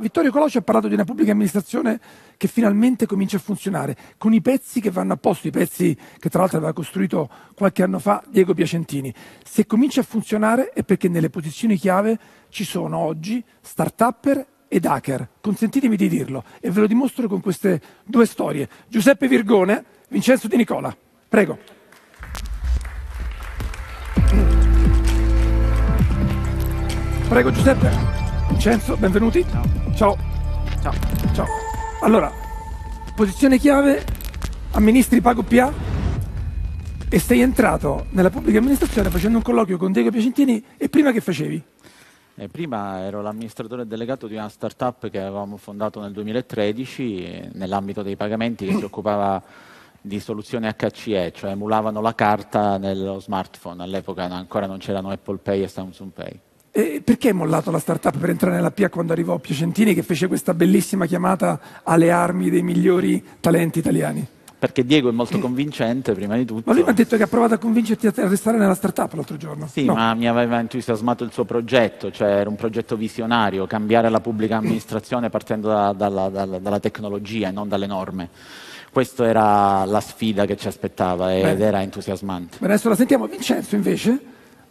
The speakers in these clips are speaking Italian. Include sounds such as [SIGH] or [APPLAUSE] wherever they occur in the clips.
Vittorio ci ha parlato di una pubblica amministrazione che finalmente comincia a funzionare, con i pezzi che vanno a posto, i pezzi che tra l'altro aveva costruito qualche anno fa Diego Piacentini. Se comincia a funzionare è perché nelle posizioni chiave ci sono oggi start-upper ed hacker. Consentitemi di dirlo e ve lo dimostro con queste due storie. Giuseppe Virgone, Vincenzo Di Nicola. Prego. Prego Giuseppe. Vincenzo, benvenuti. Ciao. Ciao. Ciao. Allora, posizione chiave, amministri Pago PA e sei entrato nella pubblica amministrazione facendo un colloquio con Diego Piacentini e prima che facevi? Eh, prima ero l'amministratore delegato di una startup che avevamo fondato nel 2013 eh, nell'ambito dei pagamenti che si occupava di soluzioni HCE, cioè emulavano la carta nello smartphone. All'epoca ancora non c'erano Apple Pay e Samsung Pay. E perché hai mollato la startup per entrare nella PA quando arrivò Piacentini che fece questa bellissima chiamata alle armi dei migliori talenti italiani? Perché Diego è molto convincente, prima di tutto. Ma lui mi ha detto che ha provato a convincerti a restare nella startup l'altro giorno. Sì, no. ma mi aveva entusiasmato il suo progetto, cioè era un progetto visionario, cambiare la pubblica [CLEARS THROAT] amministrazione partendo da, dalla, dalla, dalla tecnologia e non dalle norme questa era la sfida che ci aspettava ed Beh. era entusiasmante. Adesso la sentiamo. Vincenzo invece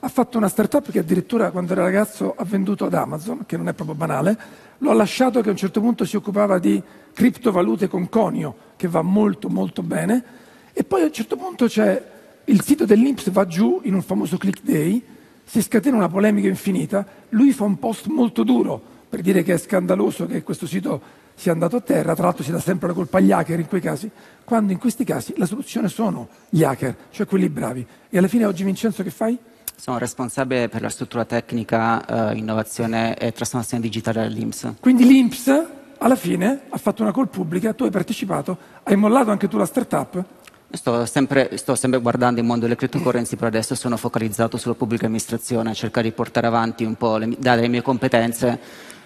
ha fatto una startup che addirittura quando era ragazzo ha venduto ad Amazon, che non è proprio banale, lo ha lasciato che a un certo punto si occupava di criptovalute con Conio, che va molto molto bene, e poi a un certo punto c'è il sito dell'Inps va giù in un famoso click day, si scatena una polemica infinita, lui fa un post molto duro per dire che è scandaloso che questo sito sia andato a terra, tra l'altro si dà sempre la colpa agli hacker in quei casi, quando in questi casi la soluzione sono gli hacker, cioè quelli bravi. E alla fine oggi Vincenzo che fai? Sono responsabile per la struttura tecnica, eh, innovazione e trasformazione digitale dell'Inps. Quindi l'Inps alla fine ha fatto una call pubblica, tu hai partecipato, hai mollato anche tu la startup? Sto sempre, sto sempre guardando il mondo delle cryptocurrency, però adesso sono focalizzato sulla pubblica amministrazione, a cercare di portare avanti un po', le, dare le mie competenze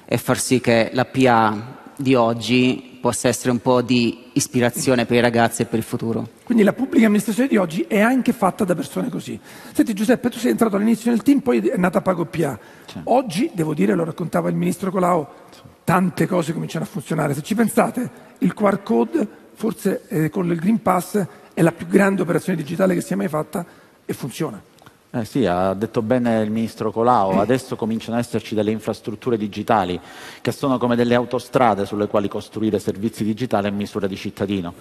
e far sì che la PA di oggi possa essere un po' di ispirazione per i ragazzi e per il futuro. Quindi la pubblica amministrazione di oggi è anche fatta da persone così. Senti Giuseppe, tu sei entrato all'inizio nel team, poi è nata Pago PA. Oggi, devo dire, lo raccontava il ministro Colau, tante cose cominciano a funzionare. Se ci pensate, il QR code, forse eh, con il Green Pass, è la più grande operazione digitale che sia mai fatta e funziona. Eh sì, ha detto bene il ministro Colau, adesso cominciano ad esserci delle infrastrutture digitali che sono come delle autostrade sulle quali costruire servizi digitali a misura di cittadino.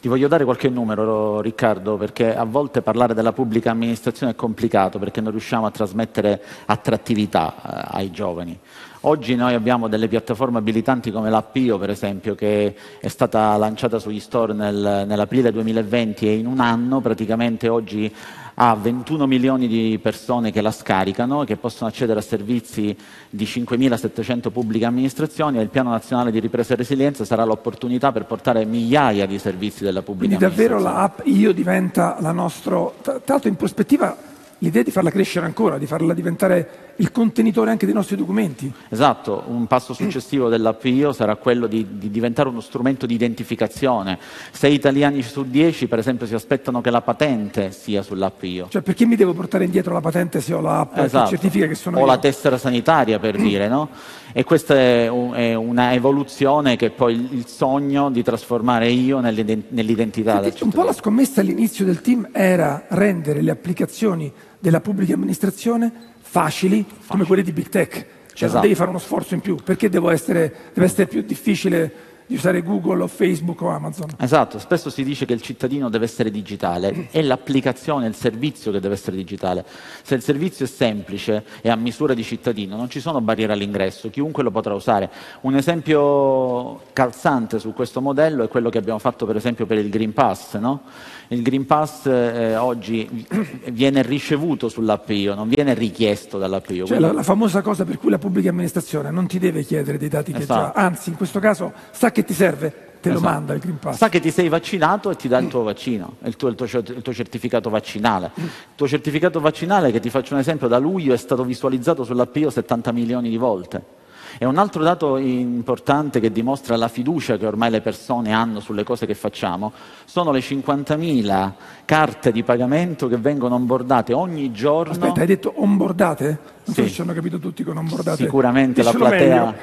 Ti voglio dare qualche numero, Riccardo, perché a volte parlare della pubblica amministrazione è complicato perché non riusciamo a trasmettere attrattività eh, ai giovani. Oggi noi abbiamo delle piattaforme abilitanti come l'Appio, per esempio, che è stata lanciata sugli store nel, nell'aprile 2020 e in un anno praticamente oggi ha 21 milioni di persone che la scaricano e che possono accedere a servizi di 5.700 pubbliche amministrazioni e il Piano Nazionale di Ripresa e Resilienza sarà l'opportunità per portare migliaia di servizi della pubblica Quindi davvero l'app Io diventa la nostra... Tra l'altro in prospettiva l'idea è di farla crescere ancora, di farla diventare il contenitore anche dei nostri documenti. Esatto, un passo successivo dell'APIO sarà quello di, di, diventare uno strumento di identificazione. Sei italiani su dieci, per esempio, si aspettano che la patente sia sull'APIO. Cioè, perché mi devo portare indietro la patente se ho l'app esatto. che certifica che sono o io? O la tessera sanitaria, per [CLEARS THROAT] dire, no? E questa è, un, è una evoluzione che è poi il sogno di trasformare io nell'identità Senti, Un po' la scommessa all'inizio del team era rendere le applicazioni della pubblica amministrazione facili, facili. come quelle di Big Tech. Cioè esatto. devi fare uno sforzo in più, perché essere, deve essere più difficile di usare Google o Facebook o Amazon. Esatto, spesso si dice che il cittadino deve essere digitale, [CLEARS THROAT] è l'applicazione, il servizio che deve essere digitale. Se il servizio è semplice e a misura di cittadino, non ci sono barriere all'ingresso, chiunque lo potrà usare. Un esempio calzante su questo modello è quello che abbiamo fatto per esempio per il Green Pass. No? Il Green Pass eh, oggi [CLEARS THROAT] viene ricevuto sull'APIO, non viene richiesto dall'APIO. Cioè la, la, famosa cosa per cui la pubblica amministrazione non ti deve chiedere dei dati esatto. che già, anzi in questo caso sa che ti serve? Te esatto. lo manda il Green Pass. Sa che ti sei vaccinato e ti dà il tuo vaccino, il tuo, il tuo, il tuo certificato vaccinale. Il tuo certificato vaccinale, che ti faccio un esempio, da luglio è stato visualizzato sull'APIO 70 milioni di volte. E un altro dato importante che dimostra la fiducia che ormai le persone hanno sulle cose che facciamo sono le 50.000 carte di pagamento che vengono onboardate ogni giorno. Aspetta, hai detto onboardate? Non sì. so se ci hanno capito tutti con onboardate. Sicuramente Dicelo la platea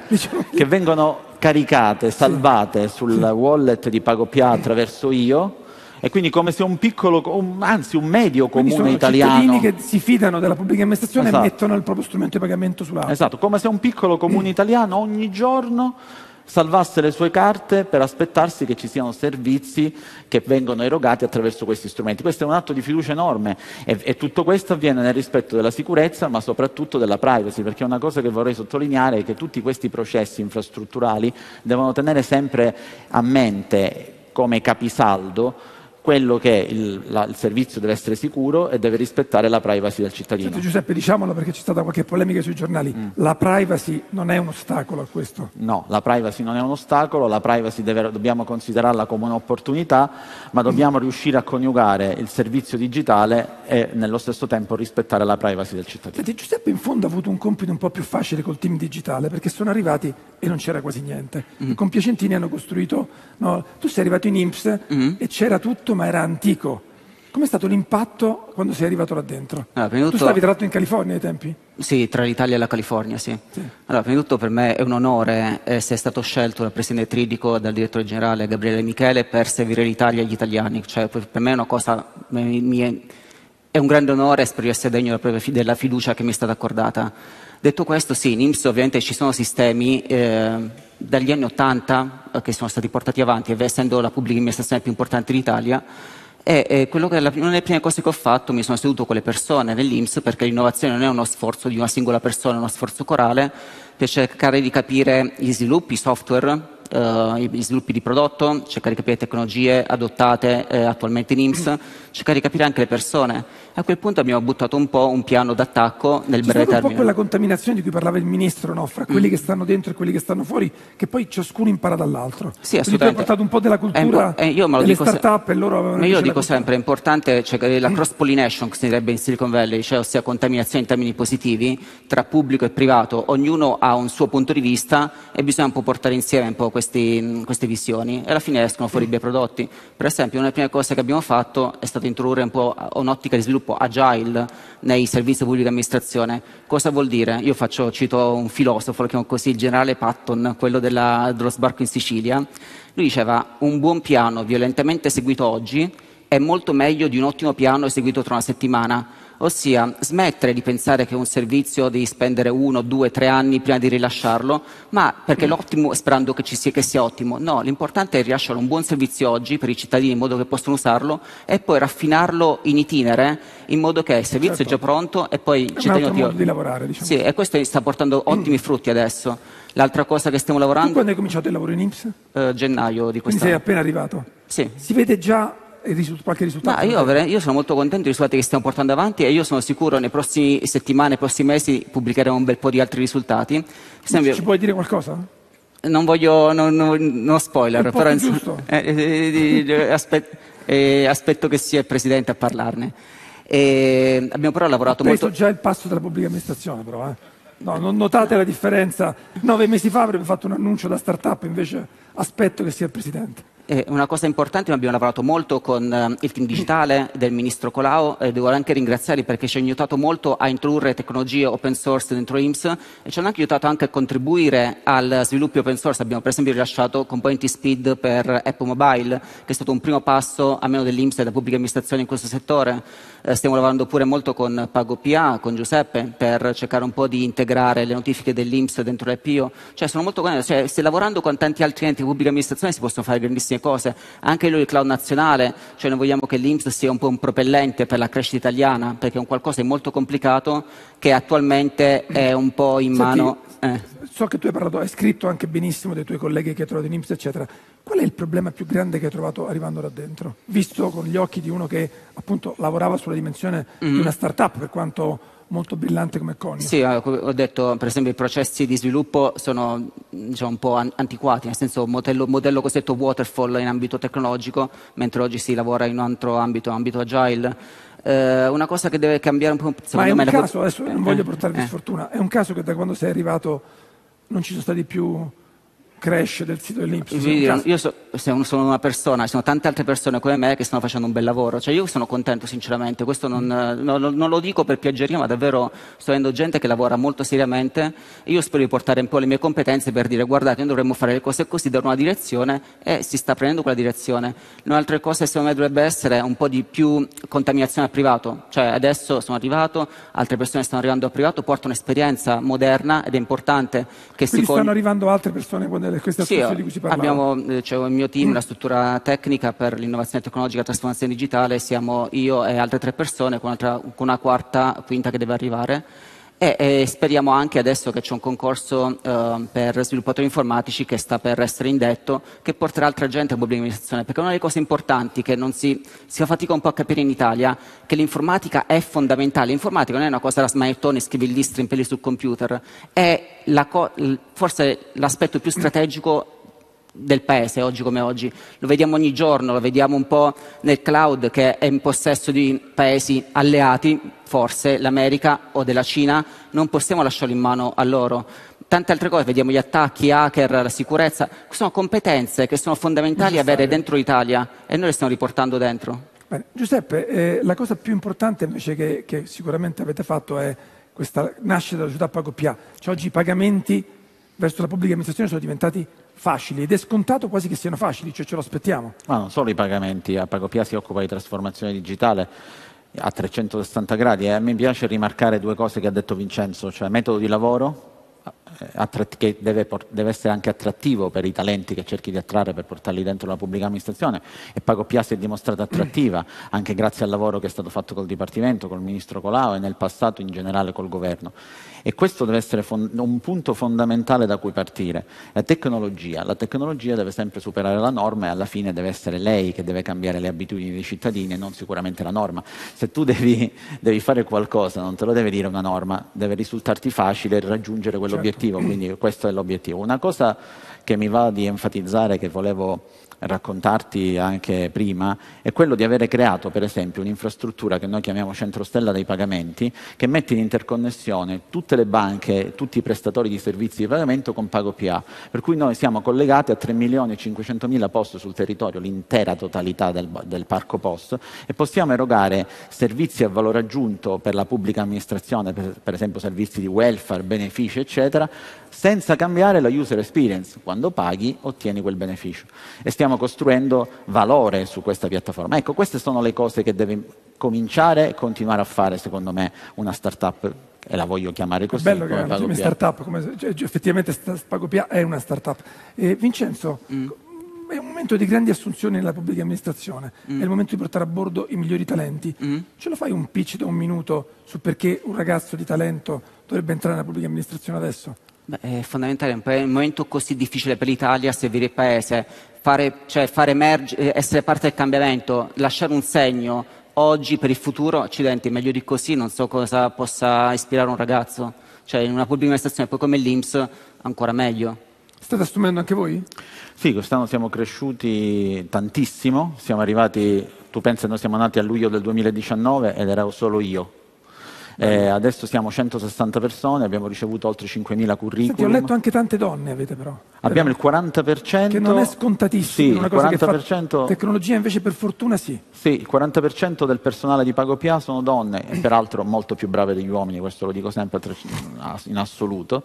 che vengono caricate, salvate sul wallet di PagoPA attraverso io e quindi come se un piccolo, un, anzi un medio comune sono italiano... cittadini che si fidano della pubblica amministrazione esatto. e mettono il proprio strumento di pagamento sulla Esatto, come se un piccolo comune italiano ogni giorno salvasse le sue carte per aspettarsi che ci siano servizi che vengono erogati attraverso questi strumenti. Questo è un atto di fiducia enorme e, e, tutto questo avviene nel rispetto della sicurezza ma soprattutto della privacy, perché una cosa che vorrei sottolineare è che tutti questi processi infrastrutturali devono tenere sempre a mente come capisaldo quello che il, la, il, servizio deve essere sicuro e deve rispettare la privacy del cittadino. Senti, Giuseppe, diciamolo perché c'è stata qualche polemica sui giornali, mm. la privacy non è un ostacolo a questo? No, la privacy non è un ostacolo, la privacy deve, dobbiamo considerarla come un'opportunità, ma dobbiamo mm. riuscire a coniugare il servizio digitale e nello stesso tempo rispettare la privacy del cittadino. Senti, Giuseppe in fondo ha avuto un compito un po' più facile col team digitale perché sono arrivati e non c'era quasi niente. Mm. Con Piacentini hanno costruito, no, tu sei arrivato in IMSS mm. e c'era tutto ma era antico. Com'è stato l'impatto quando sei arrivato là dentro? Allora, tu tutto... stavi tra l'altro in California ai tempi? Sì, tra l'Italia e la California, sì. sì. Allora, prima di tutto per me è un onore essere stato scelto dal Presidente Tridico e dal Direttore Generale Gabriele Michele per servire l'Italia e gli italiani. Cioè, per me è una cosa... Mi è, è un grande onore spero di essere degno della fiducia che mi è stata accordata. Detto questo, sì, in IMSS ovviamente ci sono sistemi... Eh, dagli anni Ottanta eh, che sono stati portati avanti, essendo la pubblica amministrazione più importante d'Italia, e, e la, una delle prime cose che ho fatto, mi sono seduto con le persone dell'Inps, perché l'innovazione non è uno sforzo di una singola persona, è uno sforzo corale, per cercare di capire gli sviluppi, i software, eh, gli sviluppi di prodotto, cercare di capire le tecnologie adottate eh, attualmente in IMSS, cercare di capire anche le persone. A quel punto abbiamo buttato un po' un piano d'attacco nel C'è breve termine. un po' quella contaminazione di cui parlava il Ministro, no? fra quelli mm. che stanno dentro e quelli che stanno fuori, che poi ciascuno impara dall'altro. Sì, assolutamente. Quindi portato un po' della cultura eh, io me lo dico start-up se... e loro avevano... Io dico sempre, è importante cioè, la cross-pollination, che si direbbe in Silicon Valley, cioè ossia contaminazione in termini positivi tra pubblico e privato. Ognuno ha un suo punto di vista e bisogna un po' portare insieme un po' questi, queste visioni e alla fine escono fuori bei prodotti. Per esempio, una delle prime cose che abbiamo fatto è stato introdurre un po' un'ottica di sviluppo agile nei servizi di pubblica amministrazione. Cosa vuol dire? Io faccio, cito un filosofo, lo chiamo così, il generale Patton, quello della, dello sbarco in Sicilia. Lui diceva un buon piano violentemente eseguito oggi è molto meglio di un ottimo piano eseguito tra una settimana ossia smettere di pensare che un servizio devi spendere uno, due, tre anni prima di rilasciarlo, ma perché mm. l'ottimo, sperando che, sia, che sia ottimo, no, l'importante è rilasciare un buon servizio oggi per i cittadini in modo che possano usarlo e poi raffinarlo in itinere in modo che il servizio certo. è già pronto e poi il cittadino ti... modo di lavorare, diciamo. Sì, e questo sta portando ottimi frutti adesso. L'altra cosa che stiamo lavorando... Tu quando hai cominciato il lavoro in IMSS? Uh, gennaio di quest'anno. Quindi sei appena arrivato? Sì. Si vede già qualche risultato? Io, io, sono molto contento dei risultati che stiamo portando avanti e io sono sicuro nei prossimi settimane, nei prossimi mesi pubblicheremo un bel po' di altri risultati. Sembra... Ci puoi dire qualcosa? Non voglio, non, non, non spoiler, però giusto. Eh, eh, eh, aspet- eh, aspetto che sia il Presidente a parlarne. E abbiamo però lavorato Ho molto... già il passo della pubblica amministrazione però, eh. No, non notate la differenza. Nove mesi fa avrebbe fatto un annuncio da start-up, invece aspetto che sia il Presidente. Eh, una cosa importante, abbiamo lavorato molto con eh, il team digitale del ministro Colau e devo anche ringraziarli perché ci hanno aiutato molto a introdurre tecnologie open source dentro IMSS e ci hanno anche aiutato anche a contribuire al sviluppo open source. Abbiamo per esempio rilasciato componenti speed per Apple Mobile, che è stato un primo passo almeno dell'IMSS e della pubblica amministrazione in questo settore. Eh, stiamo lavorando pure molto con PagoPA, con Giuseppe, per cercare un po' di integrare le notifiche dell'IMSS dentro l'IPO. Cioè, sono molto cioè, se lavorando con tanti altri enti di pubblica amministrazione si possono fare grandissime tantissime cose, anche noi il cloud nazionale, cioè noi vogliamo che l'Inps sia un po' un propellente per la crescita italiana, perché è un qualcosa di molto complicato che attualmente è un po' in mano... Eh. So che tu hai parlato, hai scritto anche benissimo dei tuoi colleghi che hai trovato in IMSS, eccetera. Qual è il problema più grande che hai trovato arrivando là dentro? Visto con gli occhi di uno che appunto lavorava sulla dimensione mm-hmm. di una start-up, per quanto molto brillante come Conio. Sì, eh, ho detto per esempio i processi di sviluppo sono diciamo, un po' antiquati, nel senso modello, modello cosiddetto waterfall in ambito tecnologico, mentre oggi si lavora in un altro ambito, ambito agile. Eh, una cosa che deve cambiare un po'... Ma è un caso, adesso non voglio eh, portarvi eh. sfortuna, è un caso che da quando sei arrivato non ci sono stati più crash del sito dell'Inps. Io so, sono una persona, ci sono tante altre persone come me che stanno facendo un bel lavoro. Cioè io sono contento sinceramente, questo non, non, non lo dico per piaggeria, ma davvero sto vedendo gente che lavora molto seriamente. Io spero di portare un po' le mie competenze per dire guardate, noi dovremmo fare le cose così, dare una direzione e si sta prendendo quella direzione. Un'altra cosa secondo me dovrebbe essere un po' di più contaminazione al privato. Cioè adesso sono arrivato, altre persone stanno arrivando al privato, porto un'esperienza moderna ed è importante che Quindi si... stanno arrivando altre persone delle queste sì, di cui si parla. Abbiamo eh, cioè, il mio team, la struttura tecnica per l'innovazione tecnologica e la trasformazione digitale, siamo io e altre tre persone con, altra, con una quarta, quinta che deve arriare. E, e, speriamo anche adesso che c'è un concorso eh, per sviluppatori informatici che sta per essere indetto, che porterà altra gente a pubblica amministrazione, perché una delle cose importanti che non si, si fa fatica un po' a capire in Italia, che l'informatica è fondamentale. L'informatica non è una cosa da smanettone, scrivi il listro, impelli sul computer, è la, forse l'aspetto più strategico del paese oggi come oggi. Lo vediamo ogni giorno, lo vediamo un po' nel cloud che è in possesso di paesi alleati, forse l'America o della Cina, non possiamo lasciarlo in mano a loro. Tante altre cose, vediamo gli attacchi, hacker, la sicurezza, sono competenze che sono fondamentali avere dentro l'Italia e noi le stiamo riportando dentro. Bene. Giuseppe, eh, la cosa più importante invece che, che, sicuramente avete fatto è questa nascita della società Pagopia. Cioè oggi i pagamenti verso la pubblica amministrazione sono diventati facili ed è scontato quasi che siano facili, cioè ce lo aspettiamo. Ma non solo i pagamenti, a Pagopia si occupa di trasformazione digitale a 360 gradi e a me piace rimarcare due cose che ha detto Vincenzo, cioè metodo di lavoro eh, che deve, deve, essere anche attrattivo per i talenti che cerchi di attrarre per portarli dentro la pubblica amministrazione e Pagopia si è dimostrata attrattiva anche grazie al lavoro che è stato fatto col Dipartimento, col Ministro Colau e nel passato in generale col Governo. E questo deve essere un punto fondamentale da cui partire. La tecnologia, la tecnologia deve sempre superare la norma e alla fine deve essere lei che deve cambiare le abitudini dei cittadini e non sicuramente la norma. Se tu devi, devi fare qualcosa, non te lo deve dire una norma, deve risultarti facile raggiungere quell'obiettivo, certo. quindi questo è l'obiettivo. Una cosa che mi va di enfatizzare, che volevo raccontarti anche prima è quello di avere creato per esempio un'infrastruttura che noi chiamiamo centro stella dei pagamenti che mette in interconnessione tutte le banche, tutti i prestatori di servizi di pagamento con PagoPA, per cui noi siamo collegati a 3 milioni e 500 mila post sul territorio, l'intera totalità del, del parco post e possiamo erogare servizi a valore aggiunto per la pubblica amministrazione, per, per esempio servizi di welfare, benefici eccetera, senza cambiare la user experience. Quando paghi ottieni quel beneficio. E stiamo costruendo valore su questa piattaforma. Ecco, queste sono le cose che deve cominciare e continuare a fare, secondo me, una startup e la voglio chiamare così. È bello che è una startup, come, cioè, effettivamente Pagopia è una startup. E Vincenzo, mm. è un momento di grandi assunzioni nella pubblica amministrazione, mm. è il momento di portare a bordo i migliori talenti. Mm. Ce lo fai un pitch da un minuto su perché un ragazzo di talento dovrebbe entrare nella pubblica amministrazione adesso? Beh, è fondamentale, in un momento così difficile per l'Italia servire il Paese, fare, cioè fare emergere, essere parte del cambiamento, lasciare un segno oggi per il futuro, accidenti, meglio di così, non so cosa possa ispirare un ragazzo. Cioè in una pubblica amministrazione poi come l'Inps ancora meglio. State assumendo anche voi? Sì, quest'anno siamo cresciuti tantissimo, siamo arrivati, tu pensi noi siamo nati a luglio del 2019 ed ero solo io eh, adesso siamo 160 persone, abbiamo ricevuto oltre 5.000 curriculum. Senti, ho letto anche tante donne, avete però. Abbiamo il 40%. Che non è scontatissimo, sì, una cosa 40%, che tecnologia invece per fortuna sì. Sì, il 40% del personale di PagoPA sono donne, e peraltro molto più brave degli uomini, questo lo dico sempre in assoluto.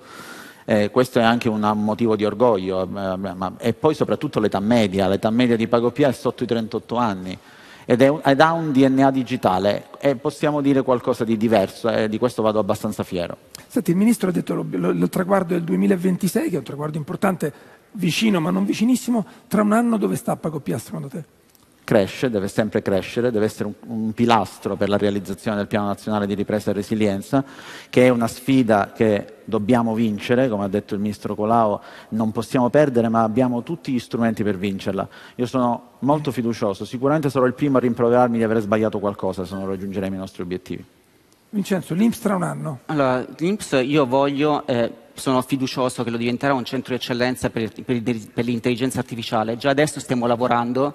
Eh, questo è anche un motivo di orgoglio eh, ma, e poi soprattutto l'età media, l'età media di PagoPA è sotto i 38 anni ed, è, ed, ha un DNA digitale e possiamo dire qualcosa di diverso e di questo vado abbastanza fiero. Senti, il Ministro ha detto il traguardo del 2026, che è un traguardo importante, vicino ma non vicinissimo, tra un anno dove sta Pagopia secondo te? Cresce, deve sempre crescere, deve essere un, un, pilastro per la realizzazione del Piano Nazionale di Ripresa e Resilienza, che è una sfida che dobbiamo vincere, come ha detto il Ministro Colau, non possiamo perdere, ma abbiamo tutti gli strumenti per vincerla. Io sono molto fiducioso, sicuramente sarò il primo a rimproverarmi di aver sbagliato qualcosa se non raggiungeremo i nostri obiettivi. Vincenzo, l'Inps tra un anno? Allora, l'Inps io voglio... Eh sono fiducioso che lo diventerà un centro di eccellenza per, per, per l'intelligenza artificiale. Già adesso stiamo lavorando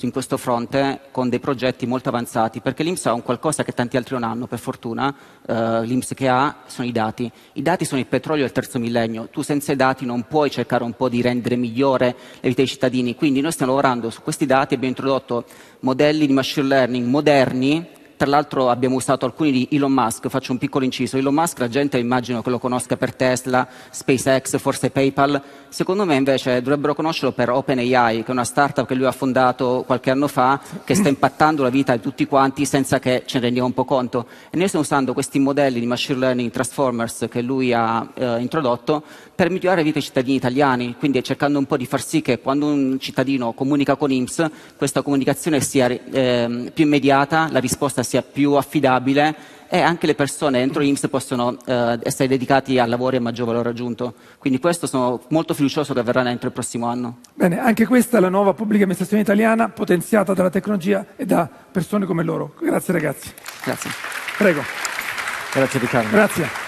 in questo fronte con dei progetti molto avanzati, perché l'Inps ha un qualcosa che tanti altri non hanno, per fortuna, eh, l'Inps che ha sono i dati. I dati sono il petrolio del terzo millennio, tu senza i dati non puoi cercare un po' di rendere migliore le vite dei cittadini, quindi noi stiamo lavorando su questi dati, abbiamo introdotto modelli di machine learning moderni tra l'altro abbiamo usato alcuni di Elon Musk, faccio un piccolo inciso. Elon Musk la gente immagino che lo conosca per Tesla, SpaceX, forse PayPal. Secondo me invece dovrebbero conoscerlo per OpenAI, che è una startup che lui ha fondato qualche anno fa, che sta impattando la vita di tutti quanti senza che ce ne rendiamo un po' conto. E noi stiamo usando questi modelli di machine learning transformers che lui ha eh, introdotto per migliorare la vita dei cittadini italiani, quindi cercando un po' di far sì che quando un cittadino comunica con IMSS questa comunicazione sia eh, più immediata, la risposta più affidabile e anche le persone dentro IMSS possono eh, essere dedicati al lavoro e a maggior valore aggiunto. Quindi questo sono molto fiducioso che avverrà entro il prossimo anno. Bene, anche questa è la nuova pubblica amministrazione italiana potenziata dalla tecnologia e da persone come loro. Grazie ragazzi. Grazie. Prego. Grazie Riccardo. Grazie.